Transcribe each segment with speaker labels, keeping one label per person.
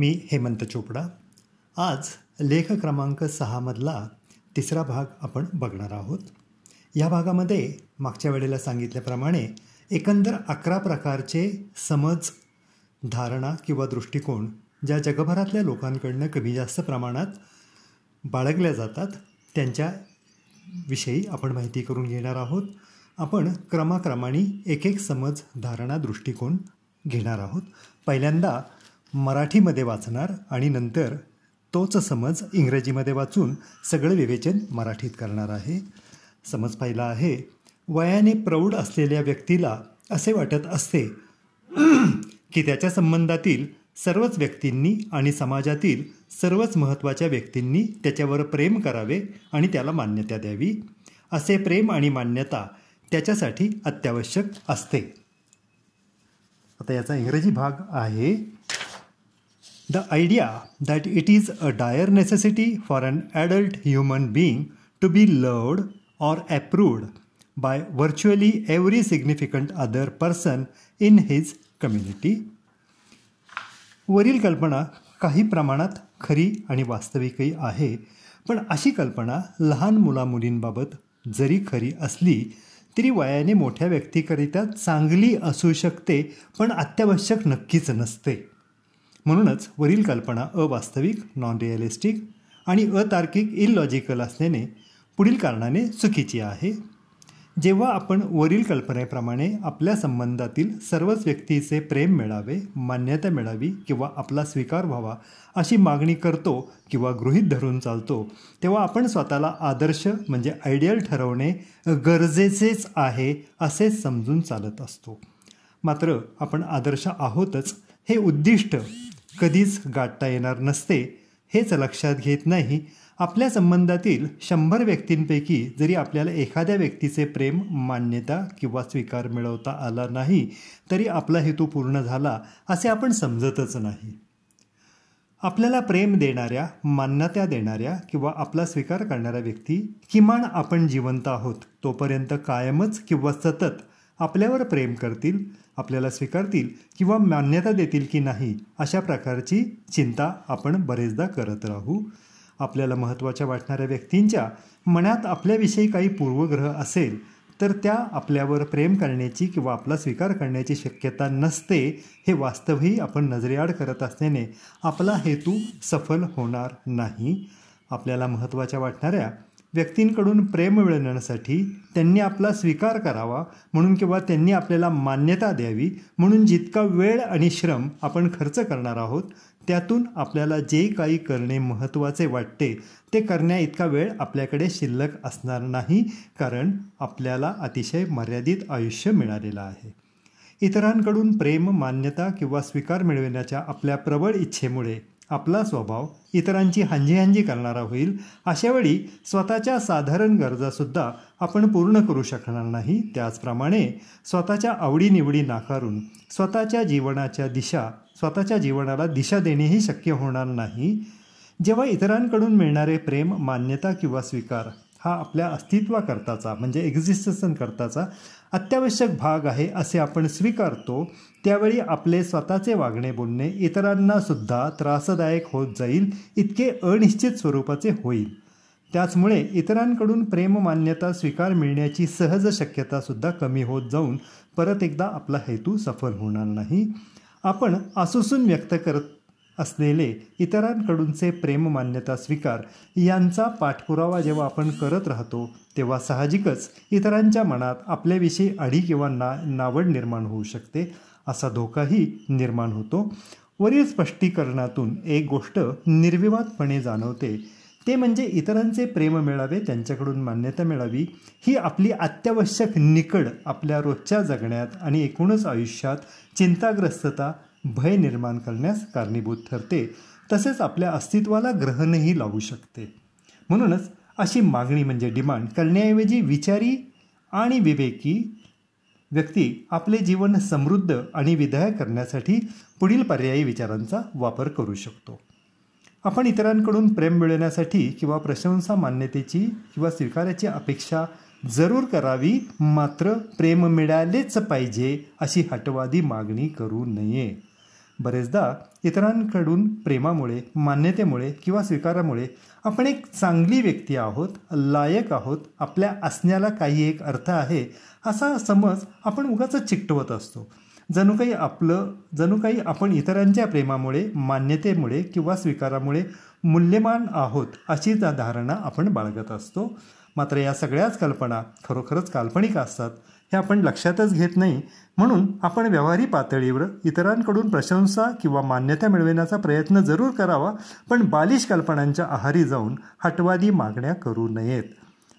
Speaker 1: मी हेमंत चोपडा. आज लेख क्रमांक सहामधला तिसरा भाग आपण बघणार आहोत. या भागामध्ये मागच्या वेळेला सांगितल्याप्रमाणे एकंदर अकरा प्रकारचे समज धारणा किंवा दृष्टिकोन ज्या जगभरातल्या लोकांकडनं कमी जास्त प्रमाणात बाळगल्या जातात त्यांच्या विषयी आपण माहिती करून घेणार आहोत. आपण क्रमाक्रमाने एक एक समज धारणा दृष्टिकोन घेणार आहोत. पहिल्यांदा मराठीमध्ये वाचणार आणि नंतर तोच समज इंग्रजीमध्ये वाचून सगळं विवेचन मराठीत करणार आहे. समज पाहिला आहे वयाने प्रौढ असलेल्या व्यक्तीला असे वाटत असते की त्याच्या संबंधातील सर्वच व्यक्तींनी आणि समाजातील सर्वच महत्त्वाच्या व्यक्तींनी त्याच्यावर प्रेम करावे आणि त्याला मान्यता द्यावी. असे प्रेम आणि मान्यता त्याच्यासाठी अत्यावश्यक असते. आता याचा इंग्रजी भाग आहे. The idea that it is a dire necessity for an adult human being to be loved or approved by virtually every significant other person in his community वरील कल्पना काही प्रमाणात खरी आणि वास्तविकही आहे पण अशी कल्पना लहान मुलामुलींबाबत जरी खरी असली तरी वयाने मोठ्या व्यक्तीकरिता चांगली असू शकते पण अत्यावश्यक नक्कीच नसते. म्हणूनच वरील कल्पना अवास्तविक नॉन रिअलिस्टिक आणि अतार्किक इलॉजिकल असल्याने पुढील कारणाने चुकीची आहे. जेव्हा आपण वरील कल्पनेप्रमाणे आपल्या संबंधातील सर्वच व्यक्तीचे प्रेम मिळावे मान्यता मिळावी किंवा आपला स्वीकार व्हावा अशी मागणी करतो किंवा गृहीत धरून चालतो तेव्हा आपण स्वतःला आदर्श म्हणजे आयडियल ठरवणे गरजेचेच आहे असे समजून चालत असतो. मात्र आपण आदर्श आहोतच हे उद्दिष्ट कधीच गाठता येणार नसते. हेच लक्षात घेत नाही. आपल्या संबंधातील शंभर व्यक्तींपैकी जरी आपल्याला एखाद्या व्यक्तीचे प्रेम मान्यता किंवा स्वीकार मिळवता आला नाही तरी आपला हेतू पूर्ण झाला असे आपण समजतच नाही. आपल्याला प्रेम देणाऱ्या मान्यता देणाऱ्या किंवा आपला स्वीकार करणाऱ्या व्यक्ती किमान आपण जिवंत आहोत तोपर्यंत कायमच किंवा सतत आपल्यावर प्रेम करतील आपल्याला स्वीकारतील किंवा मान्यता देतील की नाही अशा प्रकारची चिंता आपण बरेचदा करत राहू. आपल्याला महत्त्वाच्या वाटणाऱ्या व्यक्तींच्या मनात आपल्याविषयी काही पूर्वग्रह असेल तर त्या आपल्यावर प्रेम करण्याची किंवा आपला स्वीकार करण्याची शक्यता नसते हे वास्तवही आपण नजरेआड करत असल्याने आपला हेतू सफल होणार नाही. आपल्याला महत्त्वाच्या वाटणाऱ्या व्यक्तींकडून प्रेम मिळवण्यासाठी त्यांनी आपला स्वीकार करावा म्हणून किंवा त्यांनी आपल्याला मान्यता द्यावी म्हणून जितका वेळ आणि श्रम आपण खर्च करणार आहोत त्यातून आपल्याला जे काही करणे महत्त्वाचे वाटते ते करण्या इतका वेळ आपल्याकडे शिल्लक असणार नाही कारण आपल्याला अतिशय मर्यादित आयुष्य मिळालेलं आहे. इतरांकडून प्रेम मान्यता किंवा स्वीकार मिळविण्याच्या आपल्या प्रबळ इच्छेमुळे आपला स्वभाव इतरांची हांजी करणारा होईल अशावेळी स्वतःच्या साधारण गरजासुद्धा आपण पूर्ण करू शकणार नाही. त्याचप्रमाणे स्वतःच्या आवडीनिवडी नाकारून स्वतःच्या जीवनाच्या दिशा स्वतःच्या जीवनाला दिशा देणेही शक्य होणार नाही. जेव्हा इतरांकडून मिळणारे प्रेम मान्यता किंवा स्वीकार हा आपल्या अस्तित्वाकरताचा म्हणजे एक्झिस्टन्स करताचा अत्यावश्यक भाग आहे असे आपण स्वीकारतो. त्यावेळी आपले स्वतःचे वागणे बोलणे इतरांनासुद्धा त्रासदायक होत जाईल इतके अनिश्चित स्वरूपाचे होईल. त्याचमुळे इतरांकडून प्रेम मान्यता स्वीकार मिळण्याची सहज शक्यतासुद्धा कमी होत जाऊन परत एकदा आपला हेतू सफल होणार नाही. आपण आसुसून व्यक्त करत असलेले इतरांकडूनचे प्रेम मान्यता स्वीकार यांचा पाठपुरावा जेव्हा आपण करत राहतो तेव्हा साहजिकच इतरांच्या मनात आपल्याविषयी अडी किंवा ना नावड निर्माण होऊ शकते असा धोकाही निर्माण होतो. वरील स्पष्टीकरणातून एक गोष्ट निर्विवादपणे जाणवते. ते म्हणजे इतरांचे प्रेम मिळावे त्यांच्याकडून मान्यता मिळावी ही आपली अत्यावश्यक निकड आपल्या रोजच्या जगण्यात आणि एकूणच आयुष्यात चिंताग्रस्तता भय निर्माण करण्यास कारणीभूत ठरते. तसेच आपल्या अस्तित्वाला ग्रहणही लावू शकते. म्हणूनच अशी मागणी म्हणजे डिमांड करण्याऐवजी विचारी आणि विवेकी व्यक्ती आपले जीवन समृद्ध आणि विधायक करण्यासाठी पुढील पर्यायी विचारांचा वापर करू शकतो. आपण इतरांकडून प्रेम मिळवण्यासाठी किंवा प्रशंसा मान्यतेची किंवा स्वीकाराची अपेक्षा जरूर करावी. मात्र प्रेम मिळालेच पाहिजे अशी हटवादी मागणी करू नये. बरेचदा इतरांकडून प्रेमामुळे मान्यतेमुळे किंवा स्वीकारामुळे आपण एक चांगली व्यक्ती आहोत लायक आहोत आपल्या असण्याला काही एक अर्थ आहे असा समज आपण उगाच चिकटवत असतो. जणू काही आपलं जणू काही आपण इतरांच्या प्रेमामुळे मान्यतेमुळे किंवा स्वीकारामुळे मूल्यमान आहोत अशी धारणा आपण बाळगत असतो. मात्र या सगळ्याच कल्पना खरोखरच काल्पनिक असतात. हे आपण लक्षातच घेत नाही. म्हणून आपण व्यवहारी पातळीवर इतरांकडून प्रशंसा किंवा मान्यता मिळविण्याचा प्रयत्न जरूर करावा पण बालिश कल्पनांच्या आहारी जाऊन हटवादी मागण्या करू नयेत.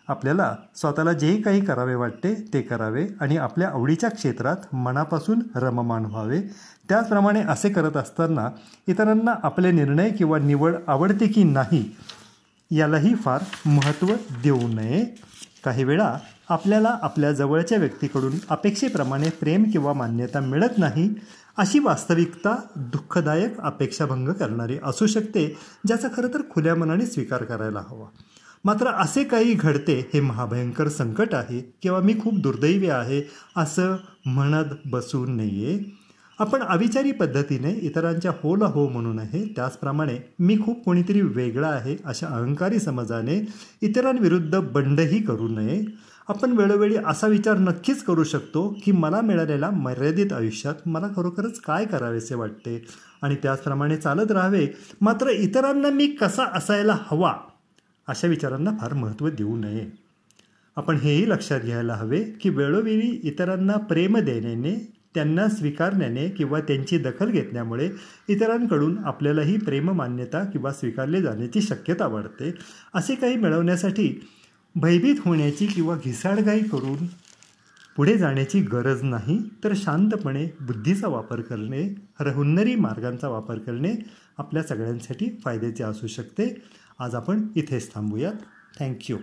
Speaker 1: आपल्याला स्वतःला जे काही करावे वाटते ते करावे आणि आपल्या आवडीच्या क्षेत्रात मनापासून रममान व्हावे. त्याचप्रमाणे असे करत असताना इतरांना आपले निर्णय किंवा निवड आवडते की नाही यालाही फार महत्त्व देऊ नये. काही वेळा आपल्याला आपल्या जवळच्या व्यक्तीकडून अपेक्षेप्रमाणे प्रेम किंवा मान्यता मिळत नाही अशी वास्तविकता दुःखदायक अपेक्षाभंग करणारी असू शकते ज्याचा खरं तर खुल्या मनाने स्वीकार करायला हवा. मात्र असे काही घडते हे महाभयंकर संकट आहे किंवा मी खूप दुर्दैवी आहे असं म्हणत बसू नये. आपण अविचारी पद्धतीने इतरांच्या होला हो म्हणून आहे. त्याचप्रमाणे मी खूप कोणीतरी वेगळा आहे अशा अहंकारी समजाने इतरांविरुद्ध बंडही करू नये. आपण वेळोवेळी असा विचार नक्कीच करू शकतो की मला मिळालेल्या मर्यादित आयुष्यात मला खरोखरच काय करावेसे वाटते? आणि त्याचप्रमाणे चालत राहावे मात्र इतरांना मी कसा असायला हवा अशा विचारांना फार महत्त्व देऊ नये. आपण हेही लक्षात घ्यायला हवे की वेळोवेळी इतरांना प्रेम देण्याने त्यांना स्वीकारण्याने किंवा त्यांची दखल घेतल्यामुळे इतरांकडून आपल्यालाही प्रेममान्यता किंवा स्वीकारले जाण्याची शक्यता वाढते. असे काही मिळवण्यासाठी भयभीत होण्याची किंवा घिसाडघाई करून पुढे जाण्याची गरज नाही तर शांतपणे बुद्धीचा वापर करणे हुन्नरी मार्गांचा वापर करणे आपल्या सगळ्यांसाठी फायद्याचे असू शकते. आज आपण इथेच थांबूयात. थँक्यू